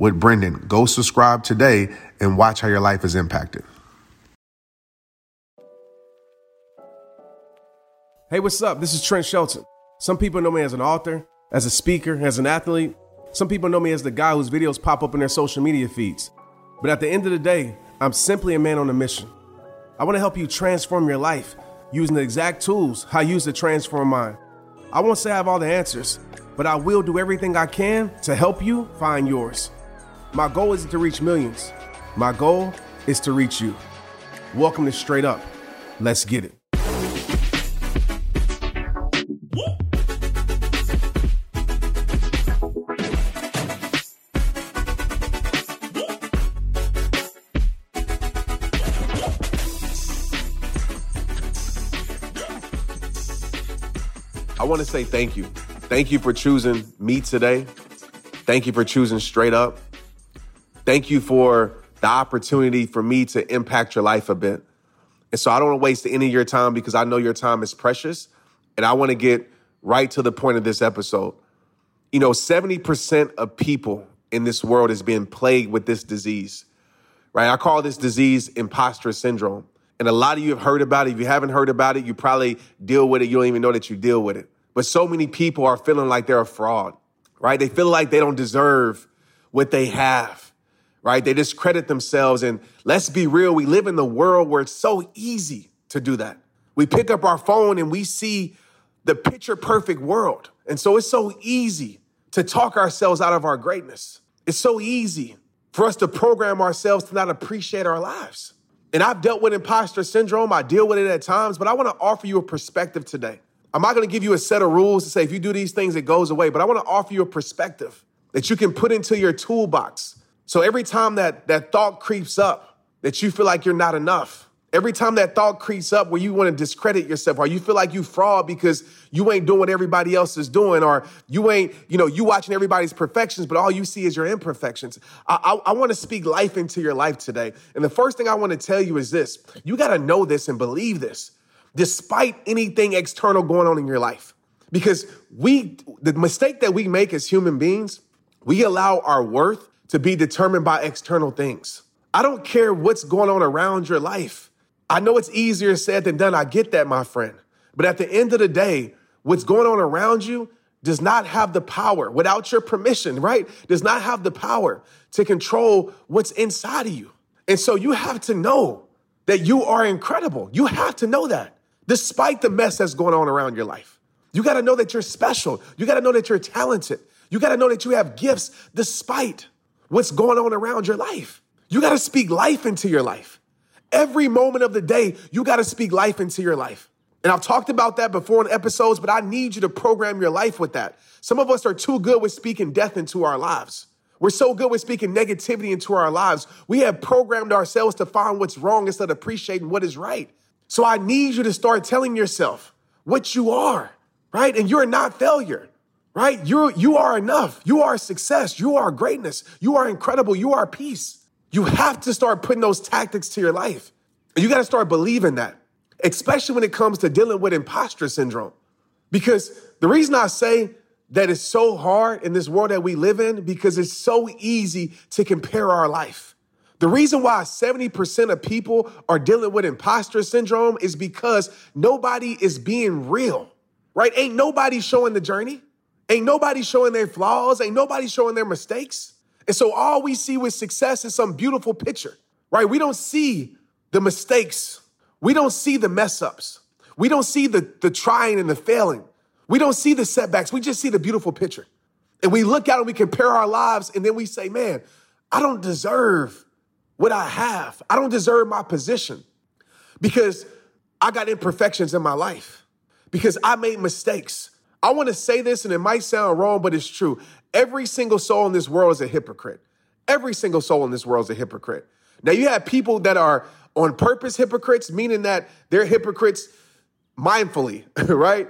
with Brendon. Go subscribe today and watch how your life is impacted. Hey, what's up? This is Trent Shelton. Some people know me as an author, as a speaker, as an athlete. Some people know me as the guy whose videos pop up in their social media feeds. But at the end of the day, I'm simply a man on a mission. I want to help you transform your life using the exact tools I use to transform mine. I won't say I have all the answers, but I will do everything I can to help you find yours. My goal isn't to reach millions. My goal is to reach you. Welcome to Straight Up. Let's get it. I want to say thank you. Thank you for choosing me today. Thank you for choosing Straight Up. Thank you for the opportunity for me to impact your life a bit. And so I don't want to waste any of your time because I know your time is precious. And I want to get right to the point of this episode. You know, 70% of people in this world is being plagued with this disease, right? I call this disease imposter syndrome. And a lot of you have heard about it. If you haven't heard about it, you probably deal with it. You don't even know that you deal with it. But so many people are feeling like they're a fraud, right? They feel like they don't deserve what they have, right? They discredit themselves. And let's be real, we live in the world where it's so easy to do that. We pick up our phone and we see the picture perfect world. And so it's so easy to talk ourselves out of our greatness. It's so easy for us to program ourselves to not appreciate our lives. And I've dealt with imposter syndrome. I deal with it at times, but I want to offer you a perspective today. I'm not going to give you a set of rules to say if you do these things, it goes away, but I want to offer you a perspective that you can put into your toolbox. So every time that that thought creeps up that you feel like you're not enough, every time that thought creeps up where you want to discredit yourself or you feel like you fraud because you ain't doing what everybody else is doing or you ain't, you know, you watching everybody's perfections, but all you see is your imperfections. I, I, I want to speak life into your life today. And the first thing I want to tell you is this. You got to know this and believe this despite anything external going on in your life. Because we, the mistake that we make as human beings, we allow our worth to be determined by external things. I don't care what's going on around your life. I know it's easier said than done. I get that, my friend. But at the end of the day, what's going on around you does not have the power, without your permission, right? Does not have the power to control what's inside of you. And so you have to know that you are incredible. You have to know that despite the mess that's going on around your life. You got to know that you're special. You got to know that you're talented. You got to know that you have gifts despite what's going on around your life. You got to speak life into your life. Every moment of the day, you got to speak life into your life. And I've talked about that before in episodes, but I need you to program your life with that. Some of us are too good with speaking death into our lives. We're so good with speaking negativity into our lives. We have programmed ourselves to find what's wrong instead of appreciating what is right. So I need you to start telling yourself what you are, right? And you're not failure, right? You're, you are enough. You are success. You are greatness. You are incredible. You are peace. You have to start putting those tactics to your life. You got to start believing that, especially when it comes to dealing with imposter syndrome. Because the reason I say that it's so hard in this world that we live in, because it's so easy to compare our life. The reason why 70% of people are dealing with imposter syndrome is because nobody is being real, right? Ain't nobody showing the journey. Ain't nobody showing their flaws. Ain't nobody showing their mistakes. And so all we see with success is some beautiful picture, right? We don't see the mistakes. We don't see the mess ups. We don't see the, the trying and the failing. We don't see the setbacks. We just see the beautiful picture. And we look at it, we compare our lives, and then we say, man, I don't deserve what I have. I don't deserve my position because I got imperfections in my life, because I made mistakes. I want to say this, and it might sound wrong, but it's true. Every single soul in this world is a hypocrite. Every single soul in this world is a hypocrite. Now, you have people that are on purpose hypocrites, meaning that they're hypocrites mindfully, right?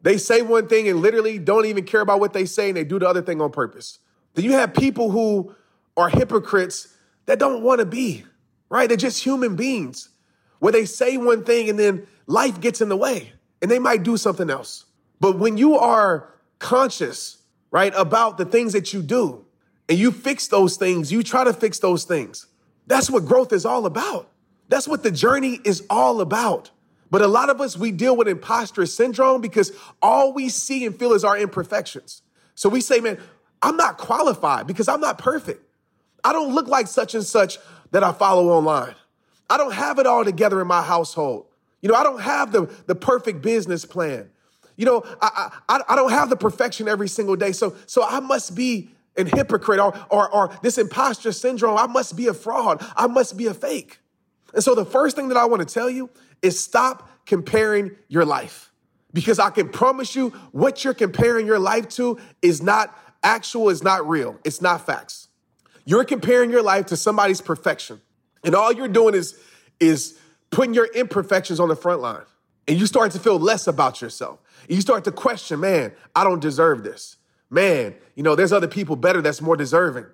They say one thing and literally don't even care about what they say and they do the other thing on purpose. Then you have people who are hypocrites that don't want to be, right? They're just human beings where they say one thing and then life gets in the way and they might do something else. But when you are conscious, right, about the things that you do and you fix those things, you try to fix those things. That's what growth is all about. That's what the journey is all about. But a lot of us, we deal with imposter syndrome because all we see and feel is our imperfections. So we say, man, I'm not qualified because I'm not perfect. I don't look like such and such that I follow online. I don't have it all together in my household. You know, I don't have the, the perfect business plan. You know, I, I, I don't have the perfection every single day. So, so I must be an hypocrite or, or, or this imposter syndrome. I must be a fraud. I must be a fake. And so the first thing that I want to tell you is stop comparing your life. Because I can promise you what you're comparing your life to is not actual, is not real, it's not facts. You're comparing your life to somebody's perfection. And all you're doing is, is putting your imperfections on the front line. And you start to feel less about yourself. You start to question, man, I don't deserve this. Man, you know, there's other people better that's more deserving.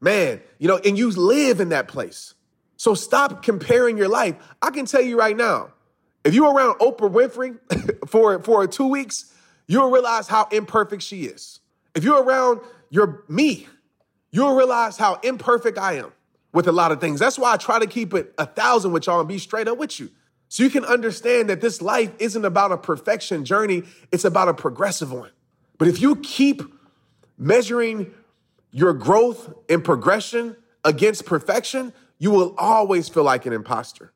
Man, you know, and you live in that place. So stop comparing your life. I can tell you right now, if you're around Oprah Winfrey for, for two weeks, you'll realize how imperfect she is. If you're around your me, you'll realize how imperfect I am with a lot of things. That's why I try to keep it a thousand with y'all and be straight up with you. So you can understand that this life isn't about a perfection journey, it's about a progressive one. But if you keep measuring your growth and progression against perfection, you will always feel like an imposter.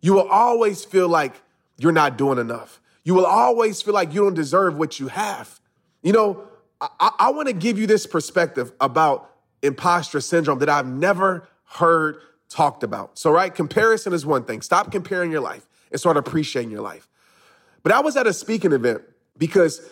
You will always feel like you're not doing enough. You will always feel like you don't deserve what you have. You know, I, I want to give you this perspective about imposter syndrome that I've never heard talked about. So, right, comparison is one thing. Stop comparing your life and start appreciating your life. But I was at a speaking event because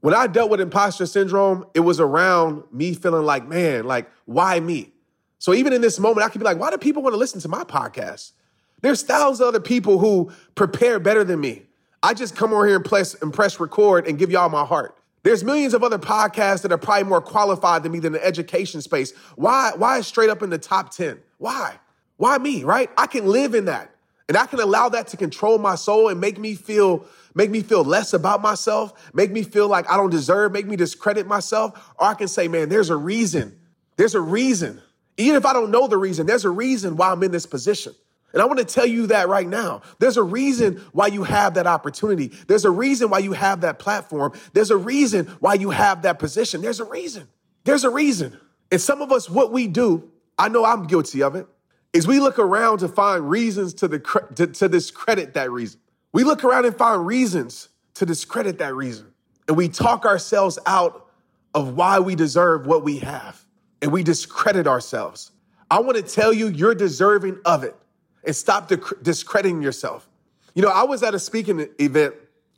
when I dealt with imposter syndrome, it was around me feeling like, man, like, why me? So even in this moment, I could be like, why do people want to listen to my podcast? There's thousands of other people who prepare better than me. I just come over here and press, and press record and give y'all my heart. There's millions of other podcasts that are probably more qualified than me than the education space. Why, why straight up in the top 10? Why? Why me, right? I can live in that. And I can allow that to control my soul and make me feel make me feel less about myself, make me feel like I don't deserve, make me discredit myself, or I can say, man, there's a reason. There's a reason. Even if I don't know the reason, there's a reason why I'm in this position. And I want to tell you that right now. There's a reason why you have that opportunity. There's a reason why you have that platform. There's a reason why you have that position. There's a reason. There's a reason. And some of us, what we do, I know I'm guilty of it, is we look around to find reasons to, the, to, to discredit that reason. We look around and find reasons to discredit that reason. And we talk ourselves out of why we deserve what we have. And we discredit ourselves. I want to tell you, you're deserving of it and stop discrediting yourself. You know, I was at a speaking event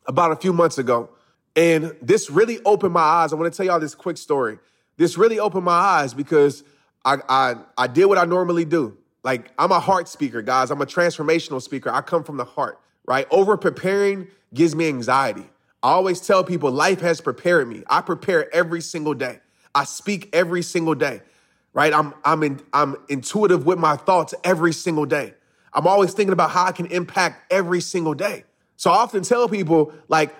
about a few months ago, and this really opened my eyes. I want to tell y'all this quick story. This really opened my eyes because I, I, I did what I normally do. Like, I'm a heart speaker, guys. I'm a transformational speaker. I come from the heart, right? Over preparing gives me anxiety. I always tell people life has prepared me. I prepare every single day. I speak every single day, right? I'm, I'm, in, I'm intuitive with my thoughts every single day. I'm always thinking about how I can impact every single day. So I often tell people, like,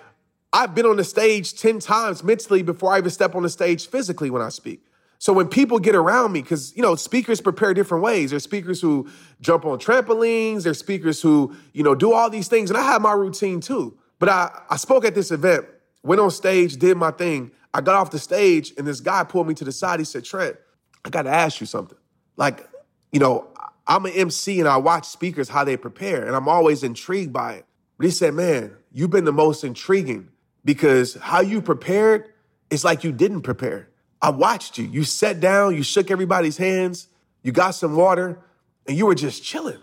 I've been on the stage 10 times mentally before I even step on the stage physically when I speak. So when people get around me, because you know, speakers prepare different ways. There's speakers who jump on trampolines, there's speakers who, you know, do all these things. And I have my routine too. But I, I spoke at this event, went on stage, did my thing. I got off the stage, and this guy pulled me to the side. He said, Trent, I got to ask you something. Like, you know, I'm an MC and I watch speakers how they prepare, and I'm always intrigued by it. But he said, man, you've been the most intriguing because how you prepared, it's like you didn't prepare. I watched you. You sat down, you shook everybody's hands, you got some water, and you were just chilling.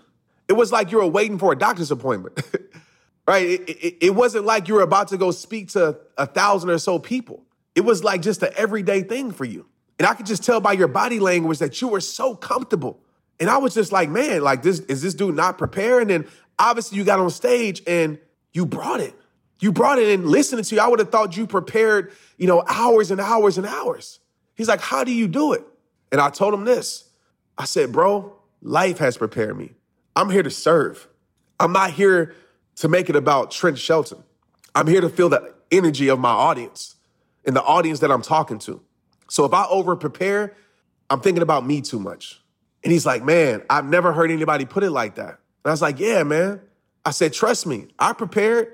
It was like you were waiting for a doctor's appointment, right? It, it, it, wasn't like you were about to go speak to a thousand or so people. It was like just an everyday thing for you. And I could just tell by your body language that you were so comfortable. And I was just like, man, like this, is this dude not preparing? And obviously you got on stage and you brought it. You brought it and listening to you. I would have thought you prepared, you know, hours and hours and hours. He's like, how do you do it? And I told him this. I said, bro, life has prepared me. I'm here to serve. I'm not here to make it about Trent Shelton. I'm here to feel the energy of my audience and the audience that I'm talking to. So if I over prepare, I'm thinking about me too much. And he's like, man, I've never heard anybody put it like that. And I was like, yeah, man. I said, trust me, I prepared.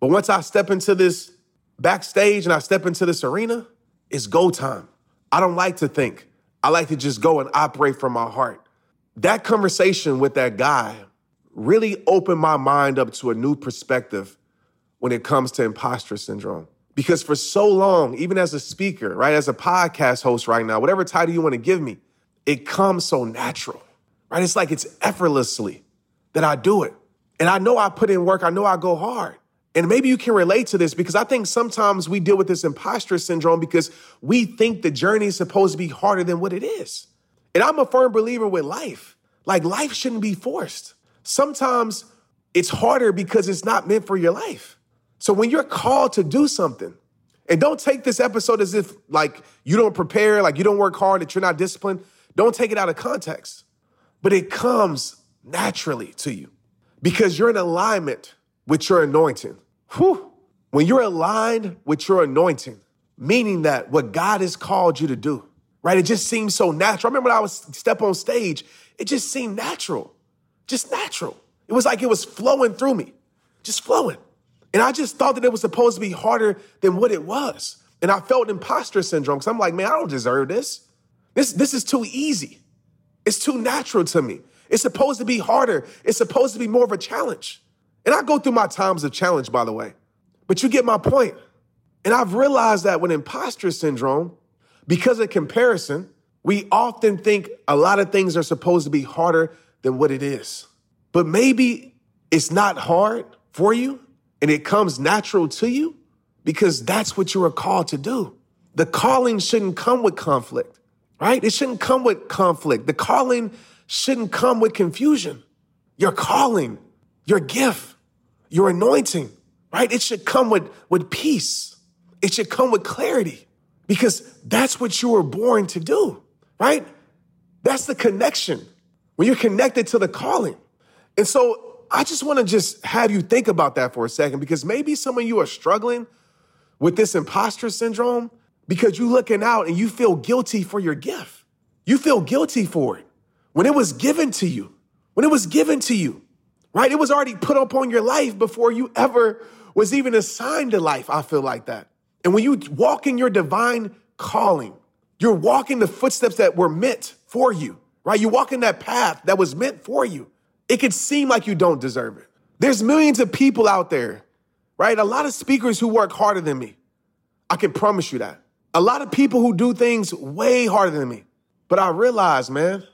But once I step into this backstage and I step into this arena, it's go time. I don't like to think. I like to just go and operate from my heart. That conversation with that guy really opened my mind up to a new perspective when it comes to imposter syndrome. Because for so long, even as a speaker, right, as a podcast host right now, whatever title you want to give me, it comes so natural, right? It's like it's effortlessly that I do it. And I know I put in work, I know I go hard. And maybe you can relate to this because I think sometimes we deal with this imposter syndrome because we think the journey is supposed to be harder than what it is. And I'm a firm believer with life. Like life shouldn't be forced. Sometimes it's harder because it's not meant for your life. So when you're called to do something, and don't take this episode as if like you don't prepare, like you don't work hard, that you're not disciplined. Don't take it out of context. But it comes naturally to you because you're in alignment with your anointing. Whew. When you're aligned with your anointing, meaning that what God has called you to do, right? It just seems so natural. I remember when I was step on stage, it just seemed natural, just natural. It was like it was flowing through me, just flowing. And I just thought that it was supposed to be harder than what it was. And I felt imposter syndrome because I'm like, man, I don't deserve this. This, this is too easy. It's too natural to me. It's supposed to be harder. It's supposed to be more of a challenge. And I go through my times of challenge, by the way. But you get my point. And I've realized that with imposter syndrome, because of comparison, we often think a lot of things are supposed to be harder than what it is. But maybe it's not hard for you and it comes natural to you because that's what you are called to do. The calling shouldn't come with conflict, right? It shouldn't come with conflict. The calling shouldn't come with confusion. Your calling, your gift, your anointing, right? It should come with, with peace. It should come with clarity because that's what you were born to do, right? That's the connection when you're connected to the calling. And so I just want to just have you think about that for a second because maybe some of you are struggling with this imposter syndrome because you're looking out and you feel guilty for your gift. You feel guilty for it when it was given to you, when it was given to you, right? It was already put upon your life before you ever was even assigned to life. I feel like that. And when you walk in your divine calling, you're walking the footsteps that were meant for you, right? You walk in that path that was meant for you. It could seem like you don't deserve it. There's millions of people out there, right? A lot of speakers who work harder than me. I can promise you that. A lot of people who do things way harder than me. But I realize, man,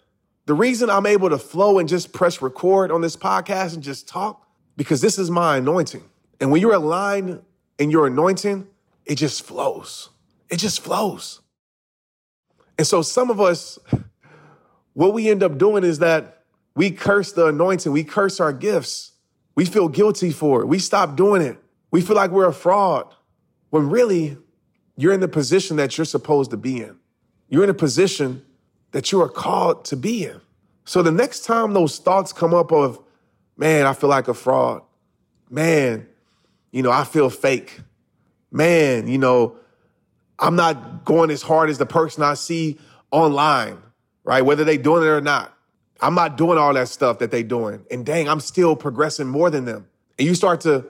the reason I'm able to flow and just press record on this podcast and just talk, because this is my anointing. And when you're aligned in your anointing, it just flows. It just flows. And so some of us, what we end up doing is that we curse the anointing, we curse our gifts. We feel guilty for it. We stop doing it. We feel like we're a fraud when really you're in the position that you're supposed to be in. You're in a position that you are called to be in. So the next time those thoughts come up of, man, I feel like a fraud. Man, you know, I feel fake man, you know, I'm not going as hard as the person I see online, right? Whether they doing it or not. I'm not doing all that stuff that they doing. And dang, I'm still progressing more than them. And you start to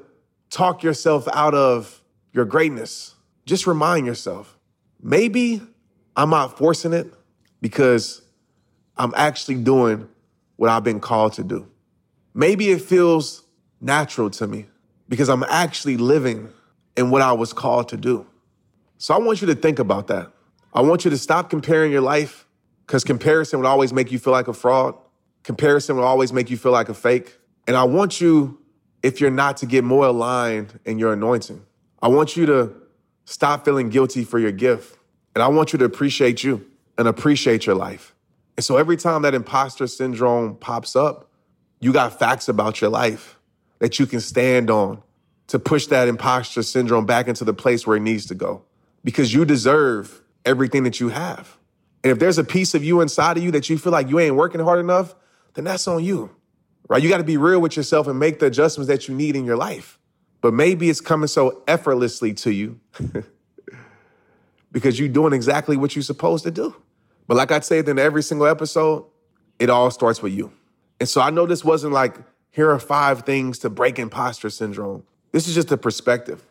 talk yourself out of your greatness. Just remind yourself, maybe I'm not forcing it. Because I'm actually doing what I've been called to do. Maybe it feels natural to me because I'm actually living in what I was called to do. So I want you to think about that. I want you to stop comparing your life because comparison would always make you feel like a fraud. Comparison will always make you feel like a fake. And I want you, if you're not, to get more aligned in your anointing. I want you to stop feeling guilty for your gift. And I want you to appreciate you and appreciate your life. And so every time that imposter syndrome pops up, you got facts about your life that you can stand on to push that imposter syndrome back into the place where it needs to go because you deserve everything that you have. And if there's a piece of you inside of you that you feel like you ain't working hard enough, then that's on you, right? You got to be real with yourself and make the adjustments that you need in your life. But maybe it's coming so effortlessly to you because you're doing exactly what you're supposed to do. But like I said in every single episode, it all starts with you. And so I know this wasn't like, here are five things to break imposter syndrome. This is just a perspective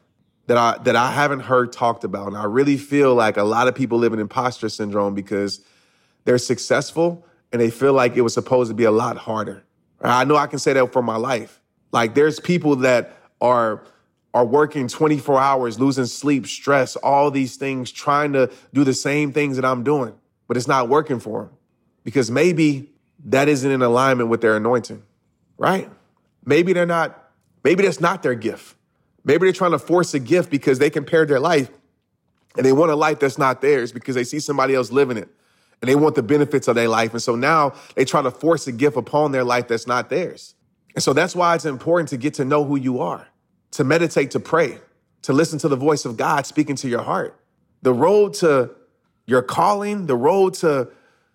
that I that I haven't heard talked about. And I really feel like a lot of people live in imposter syndrome because they're successful and they feel like it was supposed to be a lot harder. I know I can say that for my life. Like there's people that are are working 24 hours, losing sleep, stress, all these things, trying to do the same things that I'm doing, but it's not working for them because maybe that isn't in alignment with their anointing, right? Maybe they're not, maybe that's not their gift. Maybe they're trying to force a gift because they compared their life and they want a life that's not theirs because they see somebody else living it and they want the benefits of their life. And so now they try to force a gift upon their life that's not theirs. And so that's why it's important to get to know who you are, to meditate, to pray, to listen to the voice of God speaking to your heart. The road to your calling, the road to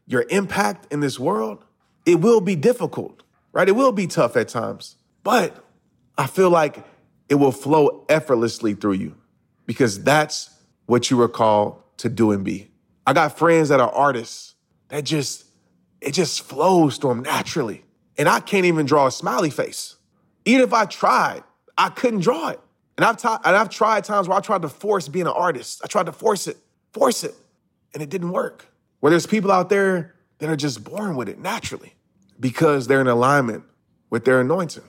your impact in this world, it will be difficult, right? It will be tough at times, but I feel like it will flow effortlessly through you because that's what you were called to do and be. I got friends that are artists that just, it just flows to them naturally. And I can't even draw a smiley face. Even if I tried, I couldn't draw it. And I've, t- and I've tried times where I tried to force being an artist. I tried to force it, force it, and it didn't work. Where there's people out there that are just born with it naturally because they're in alignment with their anointing.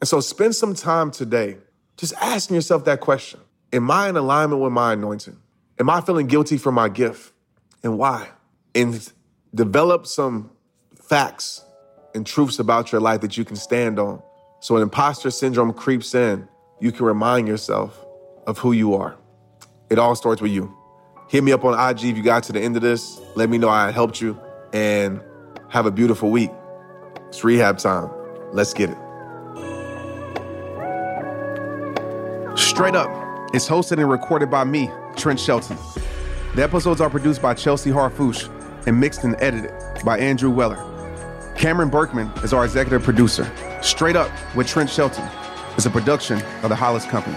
And so spend some time today just asking yourself that question Am I in alignment with my anointing? Am I feeling guilty for my gift? And why? And develop some facts and truths about your life that you can stand on. So when imposter syndrome creeps in, you can remind yourself of who you are. It all starts with you. Hit me up on IG if you got to the end of this. Let me know I helped you and have a beautiful week. It's rehab time. Let's get it. Straight Up is hosted and recorded by me, Trent Shelton. The episodes are produced by Chelsea Harfouche and mixed and edited by Andrew Weller. Cameron Berkman is our executive producer. Straight Up with Trent Shelton is a production of the Hollis Company.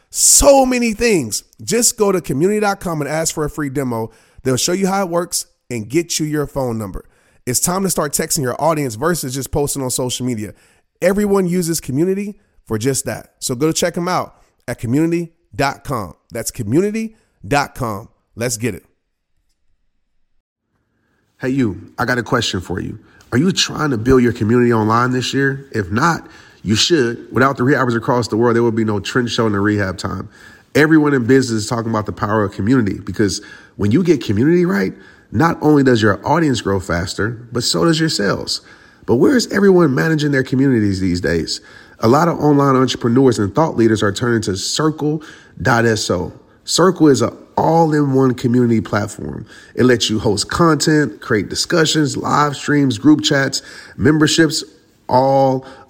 so many things. Just go to community.com and ask for a free demo. They'll show you how it works and get you your phone number. It's time to start texting your audience versus just posting on social media. Everyone uses community for just that. So go to check them out at community.com. That's community.com. Let's get it. Hey, you, I got a question for you. Are you trying to build your community online this year? If not, you should. Without the rehabbers across the world, there would be no Trent Shelton the rehab time. Everyone in business is talking about the power of community because when you get community right, not only does your audience grow faster, but so does your sales. But where is everyone managing their communities these days? A lot of online entrepreneurs and thought leaders are turning to Circle.so. Circle is an all in one community platform. It lets you host content, create discussions, live streams, group chats, memberships, all